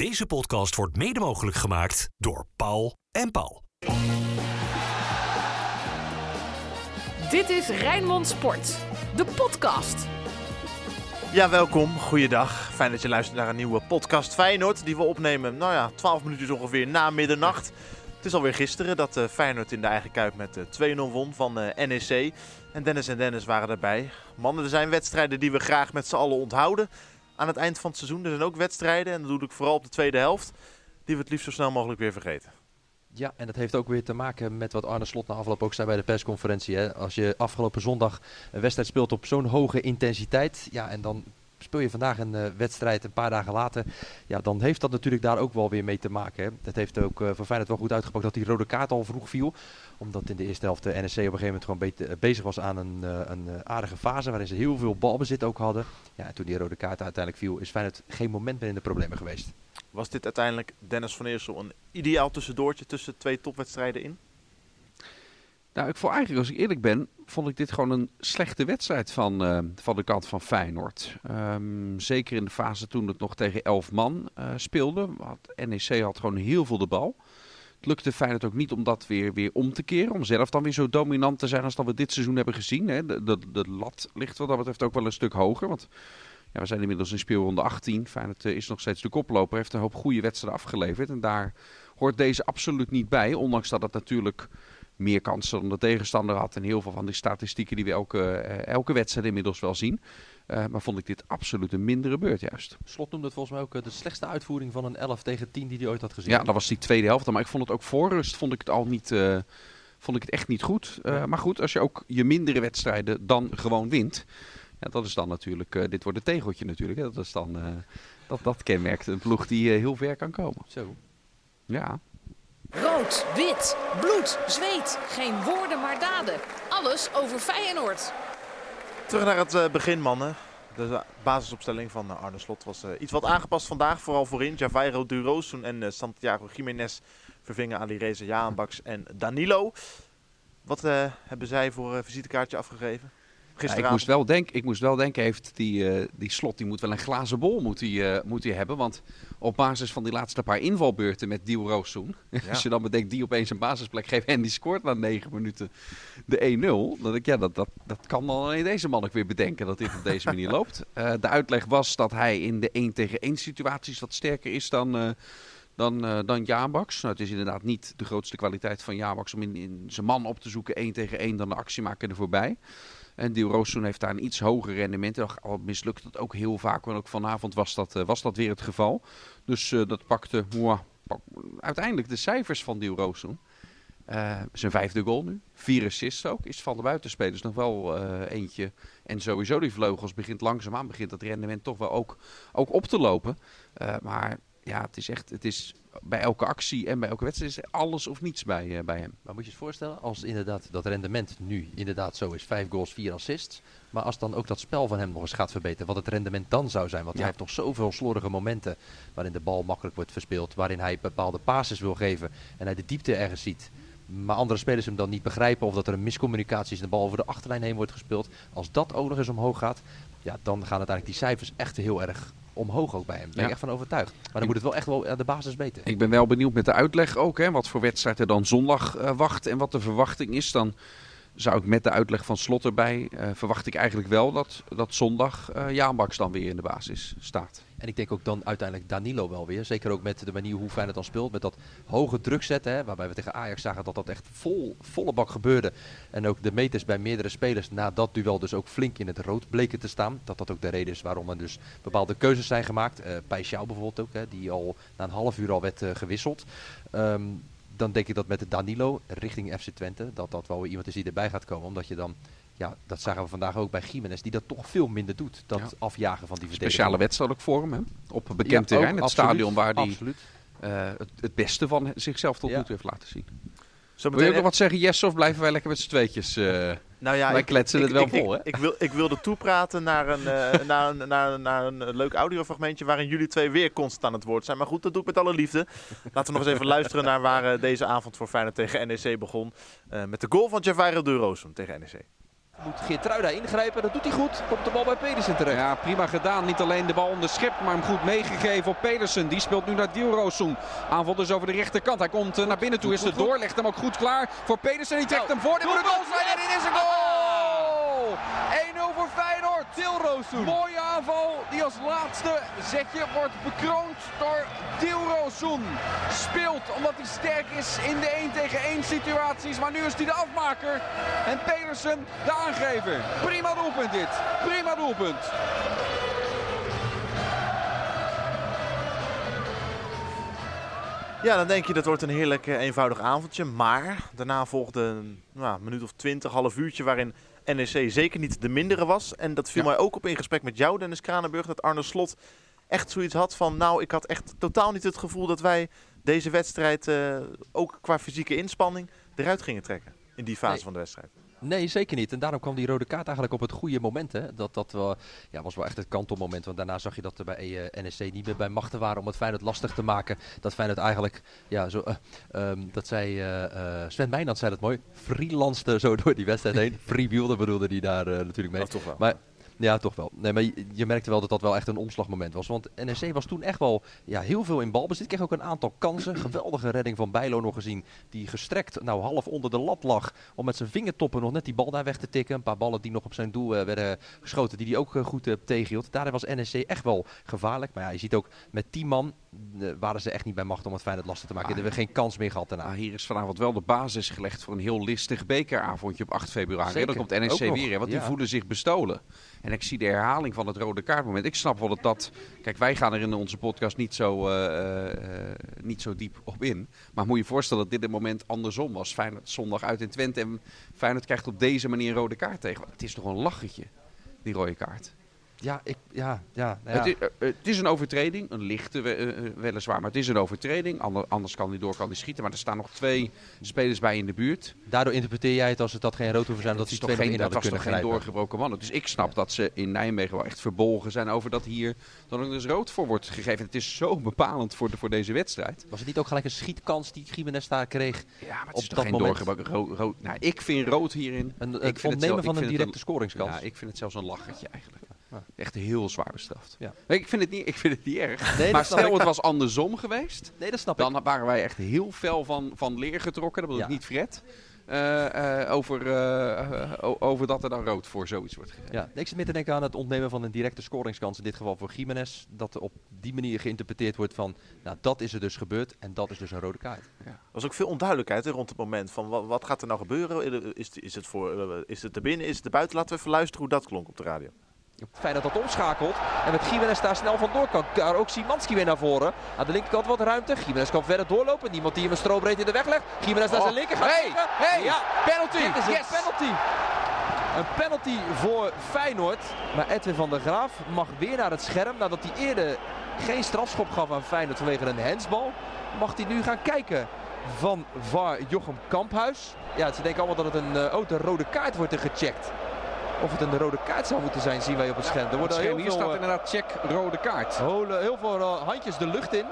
Deze podcast wordt mede mogelijk gemaakt door Paul en Paul. Dit is Rijnmond Sport, de podcast. Ja, welkom. Goeiedag. Fijn dat je luistert naar een nieuwe podcast Feyenoord. Die we opnemen, nou ja, 12 minuutjes ongeveer na middernacht. Het is alweer gisteren dat uh, Feyenoord in de eigen kuip met uh, 2-0 won van uh, NEC. En Dennis en Dennis waren erbij. Mannen, er zijn wedstrijden die we graag met z'n allen onthouden. Aan het eind van het seizoen er zijn ook wedstrijden, en dat doe ik vooral op de tweede helft, die we het liefst zo snel mogelijk weer vergeten. Ja, en dat heeft ook weer te maken met wat Arne Slot na afloop ook zei bij de persconferentie. Hè. Als je afgelopen zondag een wedstrijd speelt op zo'n hoge intensiteit, ja, en dan speel je vandaag een uh, wedstrijd een paar dagen later, ja, dan heeft dat natuurlijk daar ook wel weer mee te maken. Hè. Het heeft ook uh, voor Feyenoord wel goed uitgepakt dat die rode kaart al vroeg viel. Omdat in de eerste helft de NSC op een gegeven moment gewoon be bezig was aan een, een aardige fase waarin ze heel veel balbezit ook hadden. Ja, en toen die rode kaart uiteindelijk viel, is Feyenoord geen moment meer in de problemen geweest. Was dit uiteindelijk Dennis van Eersel een ideaal tussendoortje tussen twee topwedstrijden in? Nou, ik vond eigenlijk, als ik eerlijk ben, vond ik dit gewoon een slechte wedstrijd van, uh, van de kant van Feyenoord. Um, zeker in de fase toen het nog tegen elf man uh, speelde. Had, NEC had gewoon heel veel de bal. Het lukte Feyenoord ook niet om dat weer, weer om te keren. Om zelf dan weer zo dominant te zijn als dat we dit seizoen hebben gezien. Hè. De, de, de lat ligt wat dat betreft ook wel een stuk hoger. Want ja, we zijn inmiddels in speelronde 18. Feyenoord uh, is nog steeds de koploper. Heeft een hoop goede wedstrijden afgeleverd. En daar hoort deze absoluut niet bij. Ondanks dat het natuurlijk meer kansen dan de tegenstander had. En heel veel van die statistieken die we elke, uh, elke wedstrijd inmiddels wel zien. Uh, maar vond ik dit absoluut een mindere beurt juist. Slot noemde het volgens mij ook uh, de slechtste uitvoering van een 11 tegen 10 die hij ooit had gezien. Ja, dat was die tweede helft. Maar ik vond het ook voor rust vond ik het al niet... Uh, vond ik het echt niet goed. maar goed, als je ook je mindere wedstrijden dan gewoon wint... Ja, dat is dan natuurlijk... dit wordt een tegeltje natuurlijk. Hè. Dat is dan... dat, dat kenmerkt een ploeg die heel ver kan komen. Zo. Ja. Rood, wit, bloed, zweet. Geen woorden maar daden. Alles over Feyenoord. Terug naar het uh, begin, mannen. De basisopstelling van uh, Arne Slot was uh, iets wat aangepast vandaag. Vooral voorin. Javairo Durosun en Santiago Jiménez vervingen Alireza Jaanbaks en Danilo. Wat hebben zij voor visitekaartje afgegeven? Ik, moest wel denk, ik moest wel denken, heeft die, uh, die slot die moet wel een glazen bol moet die, uh, moet die hebben. Want op basis van die laatste paar invalbeurten met Dio Roossoen. Ja. als je dan bedenkt die opeens een basisplek geeft en die scoort na 9 minuten de 1-0. Dan denk ik, ja, dat, dat, dat kan dan alleen deze man ook weer bedenken dat dit op deze manier loopt. Uh, de uitleg was dat hij in de 1 tegen 1 situaties wat sterker is dan dan, uh, dan Jabaks. Nou, het is inderdaad niet de grootste kwaliteit van Jabaks om in, in zijn man op te zoeken, één tegen één, dan de actie maken er voorbij. En Dio Roossoen heeft daar een iets hoger rendement. Al mislukt dat ook heel vaak, want ook vanavond was dat, uh, was dat weer het geval. Dus uh, dat pakte uiteindelijk de cijfers van Dio Roossoen. Uh, zijn vijfde goal nu. Vier assists ook. Is van de buitenspelers nog wel eentje. En sowieso die vleugels begint langzaamaan begint dat rendement toch wel ook, ook op te lopen. maar ja, het is echt, het is bij elke actie en bij elke wedstrijd is alles of niets bij, uh, bij hem. Maar moet je je voorstellen, als inderdaad dat rendement nu inderdaad zo is, vijf goals, vier assists. Maar als dan ook dat spel van hem nog eens gaat verbeteren, wat het rendement dan zou zijn. Want ja. hij heeft nog zoveel slordige momenten waarin de bal makkelijk wordt verspeeld. Waarin hij bepaalde passes wil geven en hij de diepte ergens ziet. Maar andere spelers hem dan niet begrijpen of dat er een miscommunicatie is en de bal over de achterlijn heen wordt gespeeld. Als dat ook nog eens omhoog gaat, ja, dan gaan uiteindelijk die cijfers echt heel erg omhoog ook bij hem. Daar ben ik echt van overtuigd. Maar dan ik, moet het wel echt wel aan de basis weten. Ik ben wel benieuwd met de uitleg ook. Hè, wat voor wedstrijd er dan zondag uh, wacht en wat de verwachting is. Dan zou ik met de uitleg van Slot erbij, uh, verwacht ik eigenlijk wel dat, dat zondag uh, Jaanbaks dan weer in de basis staat. En ik denk ook dan uiteindelijk Danilo wel weer. Zeker ook met de manier hoe Feyenoord dan speelt. Met dat hoge druk zetten. Hè, waarbij we tegen Ajax zagen dat dat echt vol, volle bak gebeurde. En ook de meters bij meerdere spelers na dat duel dus ook flink in het rood bleken te staan. Dat dat ook de reden is waarom er dus bepaalde keuzes zijn gemaakt. Uh, bij Schouw bijvoorbeeld ook. Hè, die al na een half uur al werd uh, gewisseld. Um, dan denk ik dat met de Danilo richting FC Twente, dat dat wel iemand is die erbij gaat komen. Omdat je dan, ja, dat zagen we vandaag ook bij Jiménez, die dat toch veel minder doet. Dat ja. afjagen van die verdediging. Speciale wedstrijd ook voor hem, hè? op een bekend ja, terrein. Ook, het absoluut, stadion waar hij uh, het, het, beste van zichzelf tot nu toe heeft laten zien. Zo Wil je ook nog wat zeggen, Jesse, of blijven wij lekker met z'n tweetjes? Uh, nou ja, wij kletsen ik, het wel ik, vol, hè? Ik, wil, ik wilde toepraten naar een, uh, naar, een, naar, naar een leuk audiofragmentje waarin jullie twee weer constant aan het woord zijn. Maar goed, dat doe ik met alle liefde. Laten we nog eens even luisteren naar waar uh, deze avond voor Feyenoord tegen NEC begon. Uh, met de goal van Javairo Durosun tegen NEC. Moet Geertruida ingrijpen, dat doet hij goed. Komt de bal bij Pedersen terecht. Ja, prima gedaan. Niet alleen de bal onderschept, maar hem goed meegegeven op Pedersen. Die speelt nu naar Dielrosun. Aanval dus over de rechterkant. Hij komt eh, naar binnen toe, is er door. Legt hem ook goed klaar voor Pedersen. Die trekt hem voor. Dit moet een goal zijn en dit is een goal! 1-0 voor Feyenoord. Dilrosun. Mooie aanval die als laatste zetje wordt bekroond door Dilrosun. Speelt omdat hij sterk is in de 1 tegen 1 situaties. Maar nu is hij de afmaker. En Pedersen de aangever. Prima doelpunt dit. Prima doelpunt. Ja, dan denk je dat wordt een heerlijk eh, eenvoudig avondje. Maar daarna volgde een nou, minuut of twintig, half uurtje waarin NEC zeker niet de mindere was. En dat viel Ja. mij ook op in gesprek met jou, Dennis Kranenburg, dat Arne Slot echt zoiets had van... Nou, ik had echt totaal niet het gevoel dat wij deze wedstrijd eh, ook qua fysieke inspanning eruit gingen trekken. In die fase Nee. van de wedstrijd. Nee, zeker niet. En daarom kwam die rode kaart eigenlijk op het goede moment. Hè. Dat, dat wel, ja, was wel echt het kantelmoment. Want daarna zag je dat er bij eh, NEC niet meer bij machten waren om het Feyenoord lastig te maken. Dat Feyenoord eigenlijk, ja, zo, eh, ehm, dat zei eh, Sven Meijnand zei dat mooi, freelanste zo door die wedstrijd heen. Freewheelde bedoelde hij daar natuurlijk mee. Of toch wel. Maar ja, toch wel. Nee, maar je, je merkte wel dat dat wel echt een omslagmoment was. Want NEC was toen echt wel ja, heel veel in balbezit. Kreeg ook een aantal kansen. Geweldige redding van Bijlo nog gezien. Die gestrekt, nou half onder de lat lag. Om met zijn vingertoppen nog net die bal daar weg te tikken. Een paar ballen die nog op zijn doel eh, werden geschoten. Die hij ook eh, goed eh, tegenhield. Daarin was NEC echt wel gevaarlijk. Maar ja, je ziet ook met 10 man waren ze echt niet bij macht om het Feyenoord lastig te maken. Ah, hebben geen kans meer gehad daarna. Nou, hier is vanavond wel de basis gelegd voor een heel listig bekeravondje op 8 februari. Zeker. Dan komt NEC weer, hè, want die voelen zich bestolen. En ik zie de herhaling van het rode kaartmoment. Ik snap wel dat dat... Kijk, wij gaan er in onze podcast niet zo, eh, eh, niet zo diep op in. Maar moet je voorstellen dat dit het moment andersom was. Feyenoord zondag uit in Twente en Feyenoord krijgt op deze manier een rode kaart tegen. Het is toch een lachetje, die rode kaart. Ja, ik, ja, ja, nou ja. Het, is, eh, het is een overtreding, een lichte we- eh, eh, weliswaar, maar het is een overtreding. Ander- anders kan hij door, kan hij schieten. Maar er staan nog twee spelers bij in de buurt. Daardoor interpreteer jij het als het dat geen rood hoeven zijn. Dat die is toch twee geen, in dat was toch geen doorgebroken mannen. Dus ik snap dat ze in Nijmegen wel echt verbolgen zijn over dat hier dan ook dus rood voor wordt gegeven. Het is zo bepalend voor, de, voor deze wedstrijd. Was het niet ook gelijk een schietkans die Gimenez daar kreeg? Ja, maar het Op is dat toch geen moment. doorgebroken rood. rood. Nou, ik vind rood hierin. Een, ik het zelf- ik van een het directe scoringskans. Ja, ik vind het zelfs een lachertje eigenlijk. Ja. Echt heel zwaar bestraft. Ja. Nee, ik, vind het niet, ik vind het niet erg. Nee, maar stel ik. het was andersom geweest. Nee, dat snap ik. Dan waren wij echt heel fel van, van leer getrokken. Dat bedoel ik Ja. niet Fred. Eh, eh, over, eh, over dat er dan rood voor zoiets wordt gegeven. Ja, ik zit meer te denken aan het ontnemen van een directe scoringskans. In dit geval voor Gimenez. Dat op die manier geïnterpreteerd wordt van... Nou, dat is er dus gebeurd en dat is dus een rode kaart. Er was ook veel onduidelijkheid hè, rond het moment van wat, wat gaat er nou gebeuren? Is, het- is, het voor, is het er binnen, is het er buiten? Laten we even luisteren hoe dat klonk op de radio. Fijn dat dat omschakelt. En met Gimenez daar snel vandoor kan. Daar ook Simanski weer naar voren. Aan de linkerkant wat ruimte. Gimenez kan verder doorlopen. Niemand die hem een strobreed in de weg legt. Gimenez naar Oh, zijn linker gaat hey, hey, ja, penalty, dit is een yes. penalty. Een penalty voor Feyenoord. Maar Edwin van der Graaf mag weer naar het scherm. Nadat hij eerder geen strafschop gaf aan Feyenoord vanwege een hensbal. Mag hij nu gaan kijken van VAR Jochem Kamphuis. Ja, ze denken allemaal dat het een, eh, oh, de rode kaart wordt er gecheckt. Of het een rode kaart zou moeten zijn, zien wij op het scherm. Er scherm heel hier staat eh, inderdaad check rode kaart. Holen, heel veel eh, handjes de lucht in.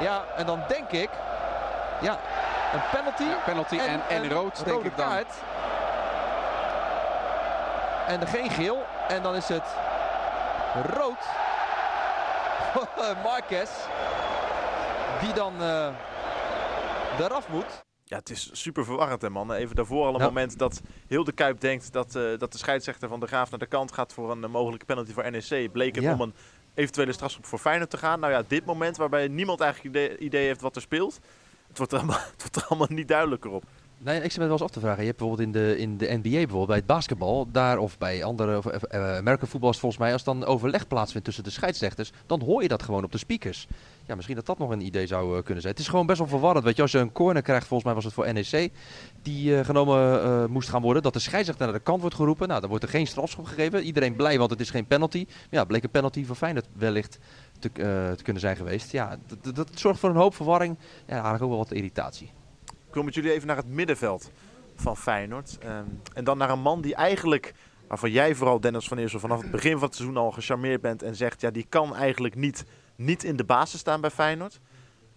Ja, en dan denk ik, ja, een penalty. Ja, penalty en, en, rood, denk rode ik dan. kaart. En geen geel. En dan is het rood. Marquez. Die dan eh eraf moet. Ja, het is super verwarrend hè man. Even daarvoor al een Ja. moment dat heel de Kuip denkt dat, eh, dat de scheidsrechter van de Graaf naar de kant gaat voor een eh, mogelijke penalty voor NEC. Bleek het Ja. om een eventuele strafschop voor Feyenoord te gaan. Nou ja, dit moment waarbij niemand eigenlijk idee, idee heeft wat er speelt. Het wordt er allemaal, het wordt er allemaal niet duidelijker op. Nee, ik zit me wel eens af te vragen. Je hebt bijvoorbeeld in de, in de NBA, bijvoorbeeld bij het basketbal, daar of bij andere of, eh, eh, voetbal is het volgens mij, als dan overleg plaatsvindt tussen de scheidsrechters, dan hoor je dat gewoon op de speakers. Ja, misschien dat dat nog een idee zou eh, kunnen zijn. Het is gewoon best wel verwarrend. Weet je, als je een corner krijgt, volgens mij was het voor NEC, die eh, genomen eh, moest gaan worden, dat de scheidsrechter naar de kant wordt geroepen. Nou, dan wordt er geen strafschop gegeven. Iedereen blij, want het is geen penalty. Maar ja, bleek een penalty voor Feyenoord wellicht te, eh, te kunnen zijn geweest. Ja, dat- zorgt voor een hoop verwarring. Ja, eigenlijk ook wel wat irritatie. Wil met jullie even naar het middenveld van Feyenoord. Ehm, en dan naar een man die eigenlijk, waarvan jij vooral Dennis van Eersel vanaf het begin van het seizoen al gecharmeerd bent en zegt, ja die kan eigenlijk niet, niet in de basis staan bij Feyenoord.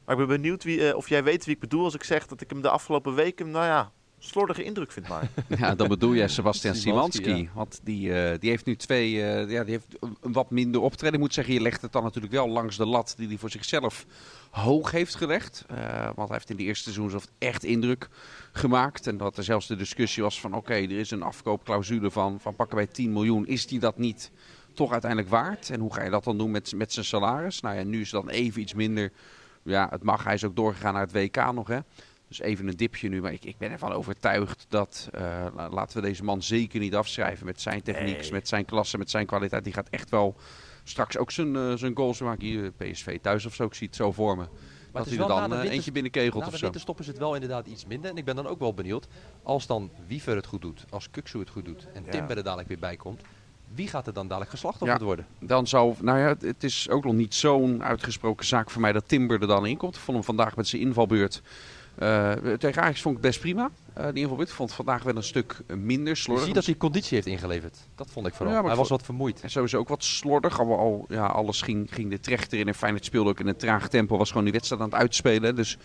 Maar ik ben benieuwd wie, eh, of jij weet wie ik bedoel als ik zeg dat ik hem de afgelopen weken, nou ja, slordige indruk vindt maar. Ja, dan bedoel jij Sebastian Simanski. Want die, eh, die heeft nu twee, eh, ja, die heeft een wat minder optreden. Ik moet zeggen, je legt het dan natuurlijk wel langs de lat die hij voor zichzelf hoog heeft gelegd. Eh, want hij heeft in de eerste seizoen zelf echt indruk gemaakt. En dat er zelfs de discussie was van oké, er is een afkoopclausule van, van pakken wij 10 miljoen. Is die dat niet toch uiteindelijk waard? En hoe ga je dat dan doen met, met zijn salaris? Nou ja, nu is het dan even iets minder. Ja, het mag. Hij is ook doorgegaan naar het WK nog hè. Dus even een dipje nu, maar ik, ik ben ervan overtuigd dat, uh, laten we deze man zeker niet afschrijven met zijn techniek, met zijn klasse, met zijn kwaliteit. Die gaat echt wel straks ook zijn, uh, zijn goals maken. Hier PSV thuis of zo, ik zie het zo voor me. Maar dat hij er dan uh, eentje binnenkegelt of zo. Na de stop is het wel inderdaad iets minder. En ik ben dan ook wel benieuwd, als dan Wiever het goed doet, als Kuksu het goed doet en ja. Timber er dadelijk weer bij komt. Wie gaat er dan dadelijk geslachtofferd ja, worden? Dan zou, nou ja, het is ook nog niet zo'n uitgesproken zaak voor mij dat Timber er dan in komt. Ik vond hem vandaag met zijn invalbeurt tegen Ajax vond ik best prima. Uh, die invalbeurt. Vond vandaag wel een stuk minder slordig. Je ziet dat hij conditie heeft ingeleverd. Dat vond ik vooral. Ja, hij was wat vermoeid. En sowieso ook wat slordig. Al, al ja, alles ging, ging de trechter in. En Feyenoord speelde ook in een traag tempo. Was gewoon die wedstrijd aan het uitspelen. Dus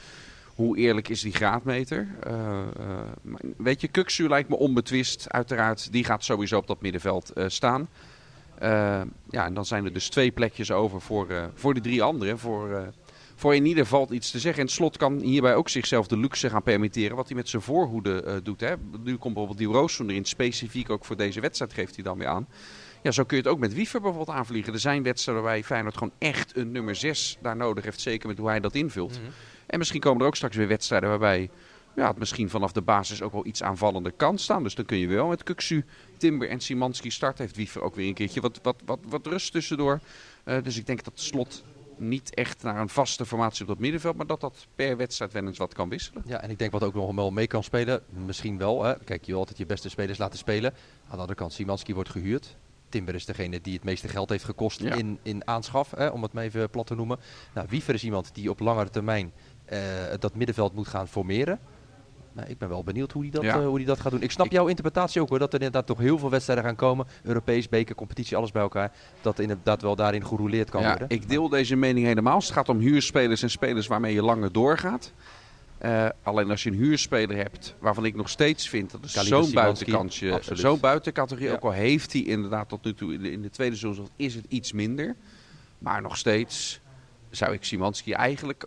hoe eerlijk is die graadmeter? Uh, uh, weet je, Kuksu lijkt me onbetwist. Uiteraard, die gaat sowieso op dat middenveld staan. ja, en dan zijn er dus twee plekjes over voor, voor de drie anderen. Voor voor in ieder geval iets te zeggen. En Slot kan hierbij ook zichzelf de luxe gaan permitteren. Wat hij met zijn voorhoede uh, doet. Hè. Nu komt bijvoorbeeld die Roosson erin. Specifiek ook voor deze wedstrijd geeft hij dan weer aan. Ja, zo kun je het ook met Wiever bijvoorbeeld aanvliegen. Er zijn wedstrijden waarbij Feyenoord gewoon echt een nummer 6 daar nodig heeft. Zeker met hoe hij dat invult. Mm -hmm. En misschien komen er ook straks weer wedstrijden waarbij ja, het misschien vanaf de basis ook wel iets aanvallender kan staan. Dus dan kun je wel met Kuksu, Timber en Simanski starten. Heeft Wiever ook weer een keertje wat, wat, wat, wat rust tussendoor. Uh, dus ik denk dat Slot niet echt naar een vaste formatie op het middenveld, maar dat dat per wedstrijd wel eens wat kan wisselen. Ja, en ik denk wat ook nog wel mee kan spelen, misschien wel. Hè. Kijk, je wil altijd je beste spelers laten spelen. Aan de andere kant, Simanski wordt gehuurd. Timber is degene die het meeste geld heeft gekost ja. in, in aanschaf, hè, om het maar even plat te noemen. Nou, Wiever is iemand die op langere termijn uh, dat middenveld moet gaan formeren. Nou, ik ben wel benieuwd hoe hij dat, ja. uh, hoe die dat gaat doen. Ik snap ik... jouw interpretatie ook hoor, dat er inderdaad toch heel veel wedstrijden gaan komen. Europees, beker, competitie, alles bij elkaar. Dat inderdaad wel daarin gerouleerd kan ja, worden. Ik deel deze mening helemaal. Het gaat om huurspelers en spelers waarmee je langer doorgaat. Uh, alleen als je een huurspeler hebt, waarvan ik nog steeds vind dat is zo'n buitenkantje, zo'n buitencategorie. Ja. Ook al heeft hij inderdaad tot nu toe in de, in de tweede seizoen is het iets minder. Maar nog steeds zou ik Simanski eigenlijk,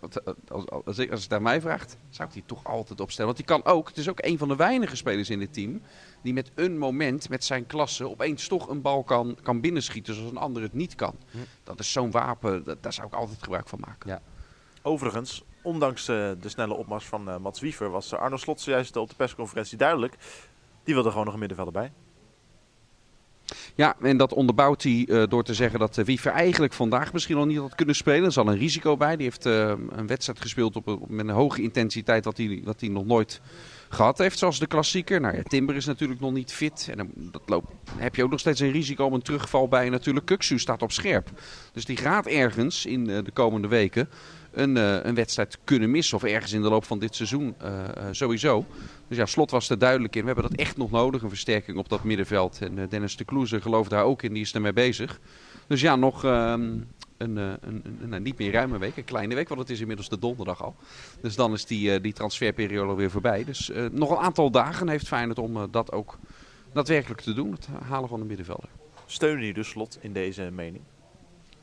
als, als, ik, als het aan mij vraagt, zou ik die toch altijd opstellen. Want die kan ook, het is ook een van de weinige spelers in het team, die met een moment, met zijn klasse, opeens toch een bal kan, kan binnenschieten zoals een ander het niet kan. Hm. Dat is zo'n wapen, dat, daar zou ik altijd gebruik van maken. Ja. Overigens, ondanks uh, de snelle opmars van uh, Mats Wiever, was Arno Slot zojuist op de persconferentie duidelijk. Die wilde gewoon nog een middenvelder bij. Ja, en dat onderbouwt hij uh, door te zeggen dat uh, Wiever eigenlijk vandaag misschien al niet had kunnen spelen. Er is al een risico bij. Die heeft uh, een wedstrijd gespeeld op, met een hoge intensiteit wat hij, wat hij nog nooit gehad heeft. Zoals de klassieker. Nou ja, Timber is natuurlijk nog niet fit. En dan, dat loopt, heb je ook nog steeds een risico om een terugval bij. Natuurlijk Kuksu staat op scherp. Dus die gaat ergens in de komende weken een, uh, een wedstrijd kunnen missen. Of ergens in de loop van dit seizoen uh, uh, sowieso. Dus ja, Slot was er duidelijk in. We hebben dat echt nog nodig, een versterking op dat middenveld. En Dennis de Kloeze gelooft daar ook in, die is ermee bezig. Dus ja, nog um, een, een, een, een, niet meer ruime week, een kleine week. Want het is inmiddels de donderdag al. Dus dan is die, die transferperiode weer voorbij. Dus nog een aantal dagen heeft Feyenoord om dat ook daadwerkelijk te doen. Het halen van de middenvelder. Steunen jullie dus Slot in deze mening?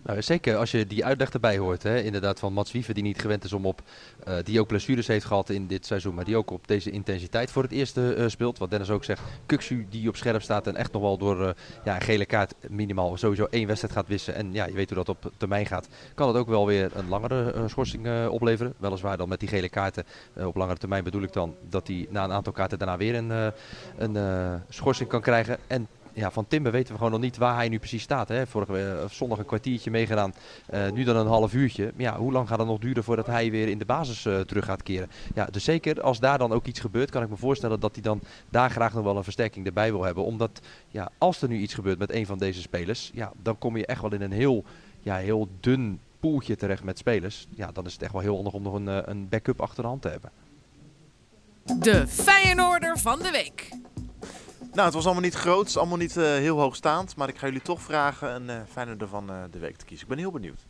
Nou, zeker als je die uitleg erbij hoort, hè, inderdaad van Mats Wiever die niet gewend is om op, uh, die ook blessures heeft gehad in dit seizoen, maar die ook op deze intensiteit voor het eerst uh, speelt. Wat Dennis ook zegt, Kuksu die op scherp staat en echt nog wel door ja, een gele kaart minimaal sowieso één wedstrijd gaat wissen. En ja, je weet hoe dat op termijn gaat. Kan het ook wel weer een langere schorsing opleveren. Weliswaar dan met die gele kaarten. op langere termijn bedoel ik dan dat hij na een aantal kaarten daarna weer een, een schorsing kan krijgen. En ja, van Timber weten we gewoon nog niet waar hij nu precies staat. Hè. Vorige zondag een kwartiertje meegedaan, uh, nu dan een half uurtje. Maar ja, hoe lang gaat het nog duren voordat hij weer in de basis uh, terug gaat keren? Ja, dus zeker als daar dan ook iets gebeurt, kan ik me voorstellen dat hij dan daar graag nog wel een versterking erbij wil hebben. Omdat, ja, als er nu iets gebeurt met een van deze spelers, ja, dan kom je echt wel in een heel, ja, heel dun poeltje terecht met spelers. Ja, dan is het echt wel heel handig om nog een, een backup achter de hand te hebben. De Feyenoorder van de week. Nou, het was allemaal niet groot, allemaal niet uh, heel hoogstaand. Maar ik ga jullie toch vragen een uh, Feyenoorder van uh, de week te kiezen. Ik ben heel benieuwd.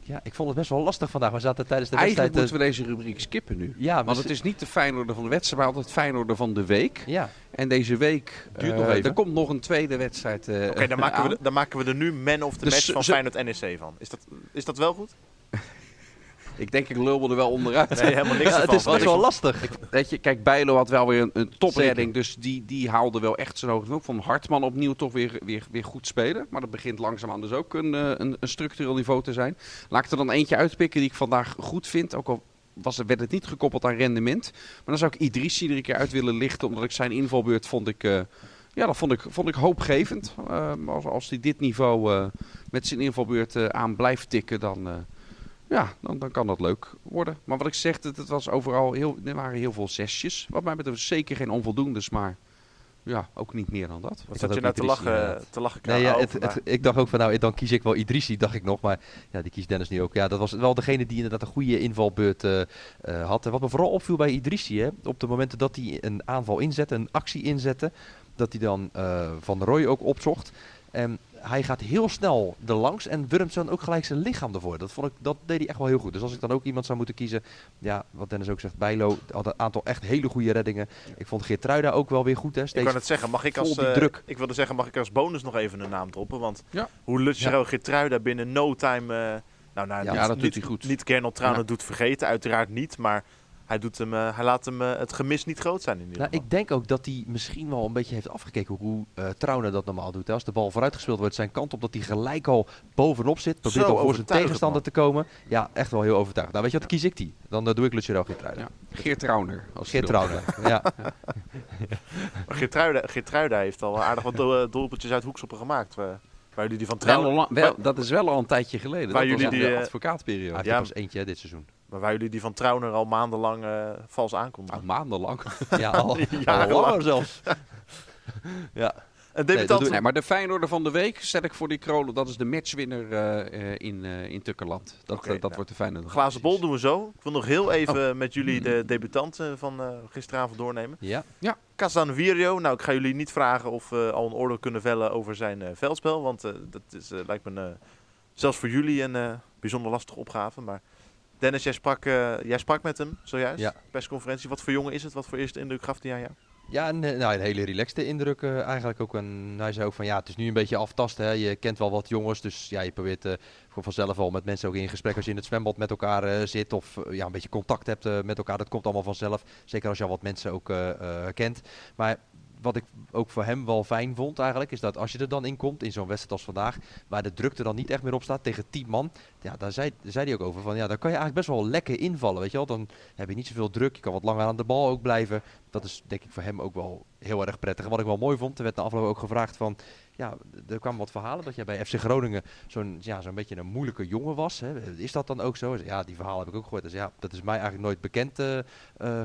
Ja, ik vond het best wel lastig vandaag. We zaten tijdens de Eigenlijk wedstrijd... moeten we deze rubriek skippen nu. eh, ja, Want maar het is niet de Feyenoorder van de wedstrijd, maar altijd Feyenoorder van de week. Ja, En deze week Duurt eh, nog even. er komt nog een tweede wedstrijd eh Oké, dan, maken we dan maken we er nu man of the Dus match van Feyenoord NEC van. Is dat, is dat wel goed? Ik denk, ik lul er wel onderuit. Nee, helemaal niks ja het is best wel lastig. Weet je, kijk, Bijlo had wel weer een, een topredding. Dus die, die haalde wel echt zijn hoogte. Ook van Hartman opnieuw toch weer, weer, weer goed spelen. Maar dat begint langzaamaan dus ook een, eh, een, een structureel niveau te zijn. Laat ik er dan eentje uitpikken die ik vandaag goed vind. Ook al was, het- werd het niet gekoppeld aan rendement. Maar dan zou ik Idrissi er een keer uit willen lichten. Omdat ik zijn invalbeurt vond ik... eh, ja, dat vond ik, vond ik hoopgevend. Eh, als, als hij dit niveau eh, met zijn invalbeurt eh, aan blijft tikken, dan, eh, ja, dan, dan kan dat leuk worden. Maar wat ik zeg, het, het was overal heel, er waren heel veel zesjes. Wat mij betreft zeker geen onvoldoendes, maar ja, ook niet meer dan dat. Wat Ik zat je nou te lachen, inderdaad. te lachen Nee, ja, het, ik dacht ook van nou, dan kies ik wel Idrissi, dacht ik nog. Maar ja, die kiest Dennis nu ook. Ja, dat was wel degene die inderdaad een goede invalbeurt eh, eh, had. En wat me vooral opviel bij Idrissi, hè, op de momenten dat hij een aanval inzette, een actie inzette, dat hij dan eh, Van der Roy ook opzocht. En hij gaat heel snel er langs en wurmt dan ook gelijk zijn lichaam ervoor. Dat, vond ik, dat deed hij echt wel heel goed. Dus als ik dan ook iemand zou moeten kiezen, ja, wat Dennis ook zegt, Bijlo had een aantal echt hele goede reddingen. Ik vond Geertruida ook wel weer goed. Hè, Ik kan het zeggen, mag ik als eh, druk. ik wilde zeggen, mag ik als bonus nog even een naam droppen? Want Ja. hoe Lucero Geertruida binnen no time, eh, nou, nou Ja, niet, dat doet niet, hij goed. Niet Trauner Ja. doet vergeten, uiteraard niet, maar hij, doet hem, eh, hij laat hem eh, het gemis niet groot zijn in ieder Nou, geval. ik denk ook dat hij misschien wel een beetje heeft afgekeken hoe eh Trauner dat normaal doet. hè. Als de bal vooruitgespeeld wordt zijn kant op, dat hij gelijk al bovenop zit. Probeert Zo al voor zijn tegenstander te komen. Ja, echt wel heel overtuigend. Nou, weet je wat, kies ik die. Dan doe ik Lucero Geertruida. Ja. Geert Trauner. Als Geert. Trauner, ja. Geertruida heeft al aardig wat do- doelpuntjes uit hoekstoppen gemaakt. eh, waar jullie die van Trauner, wel, dat is wel al een tijdje geleden. Waar dat was jullie in de die, Hij advocaatperiode. Ja. er pas eentje hè, dit seizoen. Maar waar jullie die van Trauner al maandenlang eh, vals aankondigen. Nou, maandenlang. Ja, al, al zelfs. ja. Dat debutant, Nee, maar de Feyenoorder van de week stel ik voor die kronen. Dat is de matchwinner eh, eh, in, eh, in Tukkerland. Dat, dat nou. wordt de Feyenoorder. glazen bol doen we zo. Ik wil nog heel even Oh. met jullie de debutant eh, van gisteravond doornemen. ja. Casanvirio, nou ik ga jullie niet vragen of we al een oordeel kunnen vellen over zijn veldspel. Want dat is, lijkt me zelfs voor jullie een bijzonder lastige opgave. Maar Dennis, jij sprak, eh, jij sprak met hem zojuist. Ja. Persconferentie. Wat voor jongen is het? Wat voor eerste indruk gaf hij aan jou? Ja, een, eh, nou, een hele relaxte indruk eh, eigenlijk ook. En hij zei ook van ja, het is nu een beetje aftasten. Hè. Je kent wel wat jongens, dus ja, je probeert voor vanzelf al met mensen ook in gesprek als je in het zwembad met elkaar zit of ja, een beetje contact hebt met elkaar. Dat komt allemaal vanzelf. Zeker als je al wat mensen ook kent. Maar wat ik ook voor hem wel fijn vond eigenlijk, is dat als je er dan in komt, in zo'n wedstrijd als vandaag, waar de druk er dan niet echt meer op staat tegen 10 man, ja, daar zei, daar hij ook over van ja, dan kan je eigenlijk best wel lekker invallen, weet je wel. Dan heb je niet zoveel druk, je kan wat langer aan de bal ook blijven. Dat is denk ik voor hem ook wel heel erg prettig. En wat ik wel mooi vond, er werd na afloop ook gevraagd van, ja, er kwamen wat verhalen dat jij bij FC Groningen zo'n ja, zo'n beetje een moeilijke jongen was. Hè. Is dat dan ook zo? Ja, die verhalen heb ik ook gehoord. Dus ja, dat is mij eigenlijk nooit bekend eh, eh,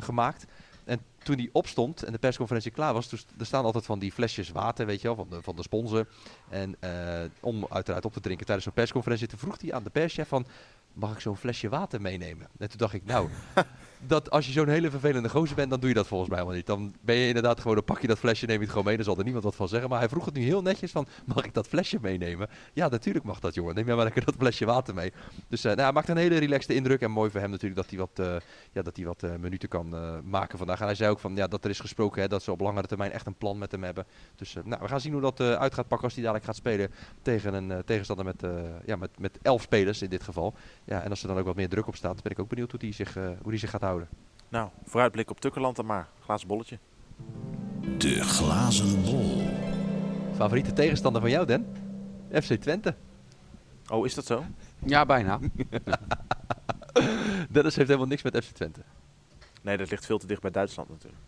gemaakt. En toen hij opstond en de persconferentie klaar was, st- er staan altijd van die flesjes water, weet je wel, van de, van de sponsor. En eh, om uiteraard op te drinken tijdens zo'n persconferentie, toen vroeg hij aan de perschef van, mag ik zo'n flesje water meenemen? En toen dacht ik, nou, dat als je zo'n hele vervelende gozer bent, dan doe je dat volgens mij helemaal niet. Dan ben je inderdaad gewoon, dan pak je dat flesje, neem je het gewoon mee, dan zal er niemand wat van zeggen. Maar hij vroeg het nu heel netjes van, mag ik dat flesje meenemen? Ja, natuurlijk mag dat, jongen. Neem jij maar lekker dat flesje water mee. Dus eh, nou, hij maakt een hele relaxte indruk en mooi voor hem natuurlijk dat hij wat, eh, ja, dat hij wat eh, minuten kan maken vandaag. En hij zei ook van, ja, dat er is gesproken hè, dat ze op langere termijn echt een plan met hem hebben. Dus nou, we gaan zien hoe dat uit gaat pakken als hij dadelijk gaat spelen tegen een tegenstander met, ja, met, met elf spelers in dit geval. Ja, en als er dan ook wat meer druk op staat, ben ik ook benieuwd hoe hij zich, hoe die zich gaat houden. Nou, vooruitblik op Tukkerland dan maar. Glazen bolletje. De glazen bol. Favoriete tegenstander van jou, Den? FC Twente. Oh, is dat zo? Ja, bijna. Dennis heeft helemaal niks met FC Twente. Nee, dat ligt veel te dicht bij Duitsland natuurlijk.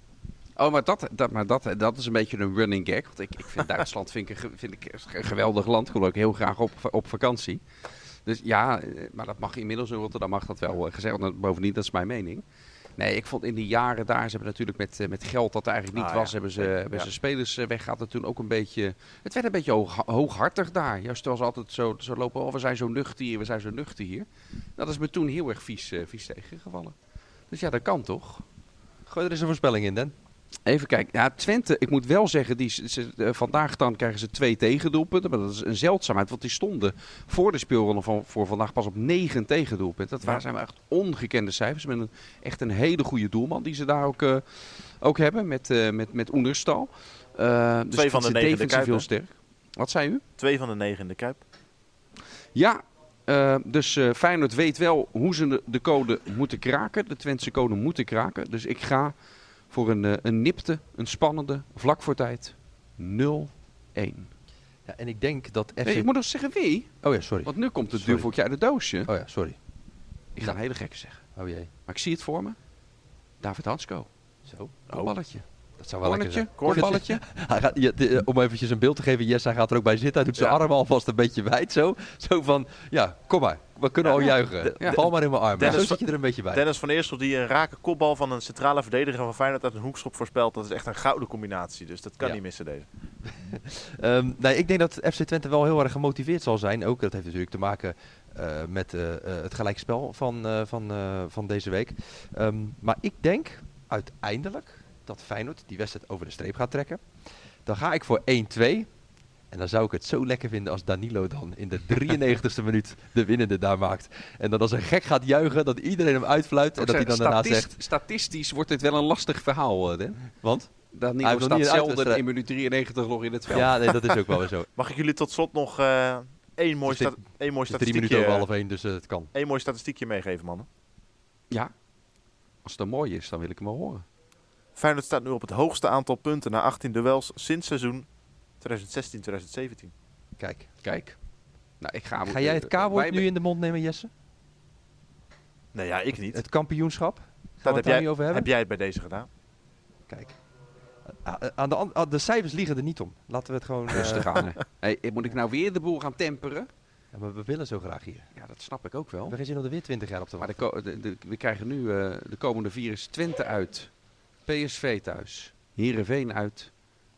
Oh, maar dat, dat, maar dat, dat is een beetje een running gag. Want ik, ik vind Duitsland vind ik, een ge- vind ik een geweldig land. Geloof ik heel graag op, op vakantie. Dus ja, eh, maar dat mag inmiddels in Rotterdam mag dat wel eh, gezegd. Want bovendien, dat is mijn mening. Nee, ik vond in die jaren daar, ze hebben natuurlijk met, eh, met geld dat er eigenlijk niet Ah, ja, was, hebben ze, hebben ja. ze spelers eh, weggehaald. En toen ook een beetje, het werd een beetje hoog, hooghartig daar. Juist terwijl ze altijd zo, zo lopen, oh we zijn zo nuchter hier, we zijn zo nuchter hier. Dat is me toen heel erg vies, vies tegengevallen. Dus ja, dat kan toch? Gooi er eens een voorspelling in, Den. Even kijken. Ja, Twente, ik moet wel zeggen, die, ze, eh, vandaag dan krijgen ze twee tegendoelpunten. Maar dat is een zeldzaamheid, want die stonden voor de speelronde van, voor vandaag pas op negen tegendoelpunten. Dat Ja. zijn echt ongekende cijfers. Met een, echt een hele goede doelman die ze daar ook, eh, ook hebben, met, eh met, met Oenerstal. Dus Twee ik van de negen in de Kuip, heel sterk. Wat zei u? Twee van de negen in de Kuip. Ja, dus eh Feyenoord weet wel hoe ze de, de code moeten kraken. De Twentse code moeten kraken. Dus ik ga voor een, eh, een nipte, een spannende, vlak voor tijd 0-1. Ja, en ik denk dat FC... Nee, ik moet nog zeggen wie. Oh ja, sorry. Want nu komt het duveltje uit het doosje. Oh ja, sorry. Ik ga een hele gekke zeggen. Oh jee. Maar ik zie het voor me. David Hansko. Zo. Balletje. Dat zou wel lekker Cornertje. zijn. Balletje. Hij gaat, je- de- om eventjes een beeld te geven, Jess, hij gaat er ook bij zitten. Hij doet zijn Ja. armen alvast een beetje wijd zo. Zo van, ja, kom maar. We kunnen al juichen. Ja. Val maar in mijn armen. Dennis zo zit je er een beetje bij. Dennis van Eersel die een rake kopbal van een centrale verdediger van Feyenoord uit een hoekschop voorspelt. Dat is echt een gouden combinatie. Dus dat kan niet missen deze. Ehm, nee, ik denk dat FC Twente wel heel erg gemotiveerd zal zijn. Ook dat heeft natuurlijk te maken eh, met eh, eh, het gelijkspel van, van, van deze week. Ehm, maar ik denk uiteindelijk dat Feyenoord die wedstrijd over de streep gaat trekken. Dan ga ik voor 1-2. En dan zou ik het zo lekker vinden als Danilo dan in de 93ste minuut de winnende daar maakt. En dan als een gek gaat juichen, dat iedereen hem uitfluit. En dat hij dan daarna zegt... Statistisch wordt dit wel een lastig verhaal, eh, Den. Want? Danilo Hij staat zelden in minuut 93 nog in het veld. Ja, nee, dat is ook wel weer zo. Mag ik jullie tot slot nog eh één mooi, is sta- één mooi Het is drie minuten statistiekje, over half één, dus eh, het kan. één mooi statistiekje meegeven, mannen? Ja. Als het dan mooi is, dan wil ik hem wel horen. Feyenoord staat nu op het hoogste aantal punten na 18 duels sinds seizoen 2016-2017. Kijk. Kijk. Nou, ik ga, Ga jij het K-woord nu in de mond nemen, Jesse? Nee, ja, ik niet. Het kampioenschap? Gaan dat we heb het daar jij, over hebben? heb jij het bij deze gedaan? Kijk. Ah, eh, aan de, ah, de cijfers liegen er niet om. Laten we het gewoon... eh, Rustig aan. Hey, moet ik nou weer de boel gaan temperen? ja, maar we willen zo graag hier. Ja, dat snap ik ook We wel. zin om er weer 20 jaar op te Maar de, wachten. ko- de- de- we krijgen nu eh, de komende vier is Twente uit, PSV thuis, Heerenveen uit,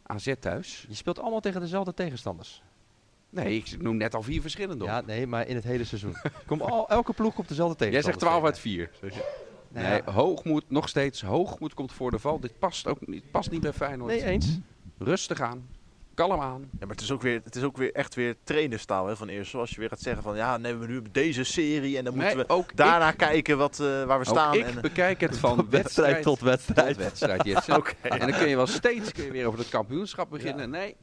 AZ thuis. Je speelt allemaal tegen dezelfde tegenstanders. Nee, ik noem net al vier verschillende. Ja, nee, maar in het hele seizoen. Kom al, elke ploeg op dezelfde Jij tegenstanders. zegt 12 uit tegen. 4. Nou Nee, ja. hoogmoed, nog steeds. Hoogmoed komt voor de val. Dit past ook niet, past niet bij Feyenoord. Nee, eens. Rustig aan. Kalm aan. Ja, maar het is ook weer, het is ook weer echt weer trainerstaal hè, van eerst. Zoals je weer gaat zeggen van ja, nemen we nu deze serie en dan moeten Nee, we ook daarna ik, kijken wat, eh, waar we ook staan. ik en, bekijk het van Wedstrijd tot wedstrijd. tot wedstrijd. En dan kun je wel steeds kun je weer over het kampioenschap beginnen. Nee,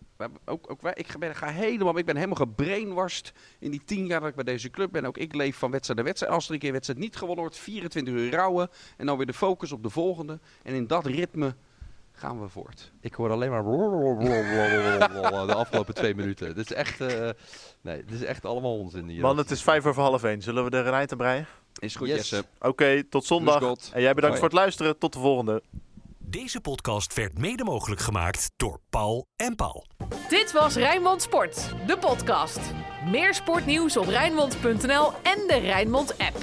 ook, ook wij, ik ben, ga helemaal, ik ben helemaal gebrainwashed in die tien jaar dat ik bij deze club ben. Ook ik leef van wedstrijd naar wedstrijd. Als er een keer een wedstrijd niet gewonnen wordt, 24 uur rouwen. En dan weer de focus op de volgende. En in dat ritme gaan we voort. Ik hoor alleen maar de afgelopen twee minuten. Dit is echt, eh, nee, dit is echt allemaal onzin hier. Man, het is vijf over half één. Zullen we er een eind aan breien? Is goed, Yes. Jesse. Oké, tot zondag. En jij bedankt Hoi. voor het luisteren. Tot de volgende. Deze podcast werd mede mogelijk gemaakt door Paul en Paul. Dit was Rijnmond Sport, de podcast. Meer sportnieuws op Rijnmond.nl en de Rijnmond app.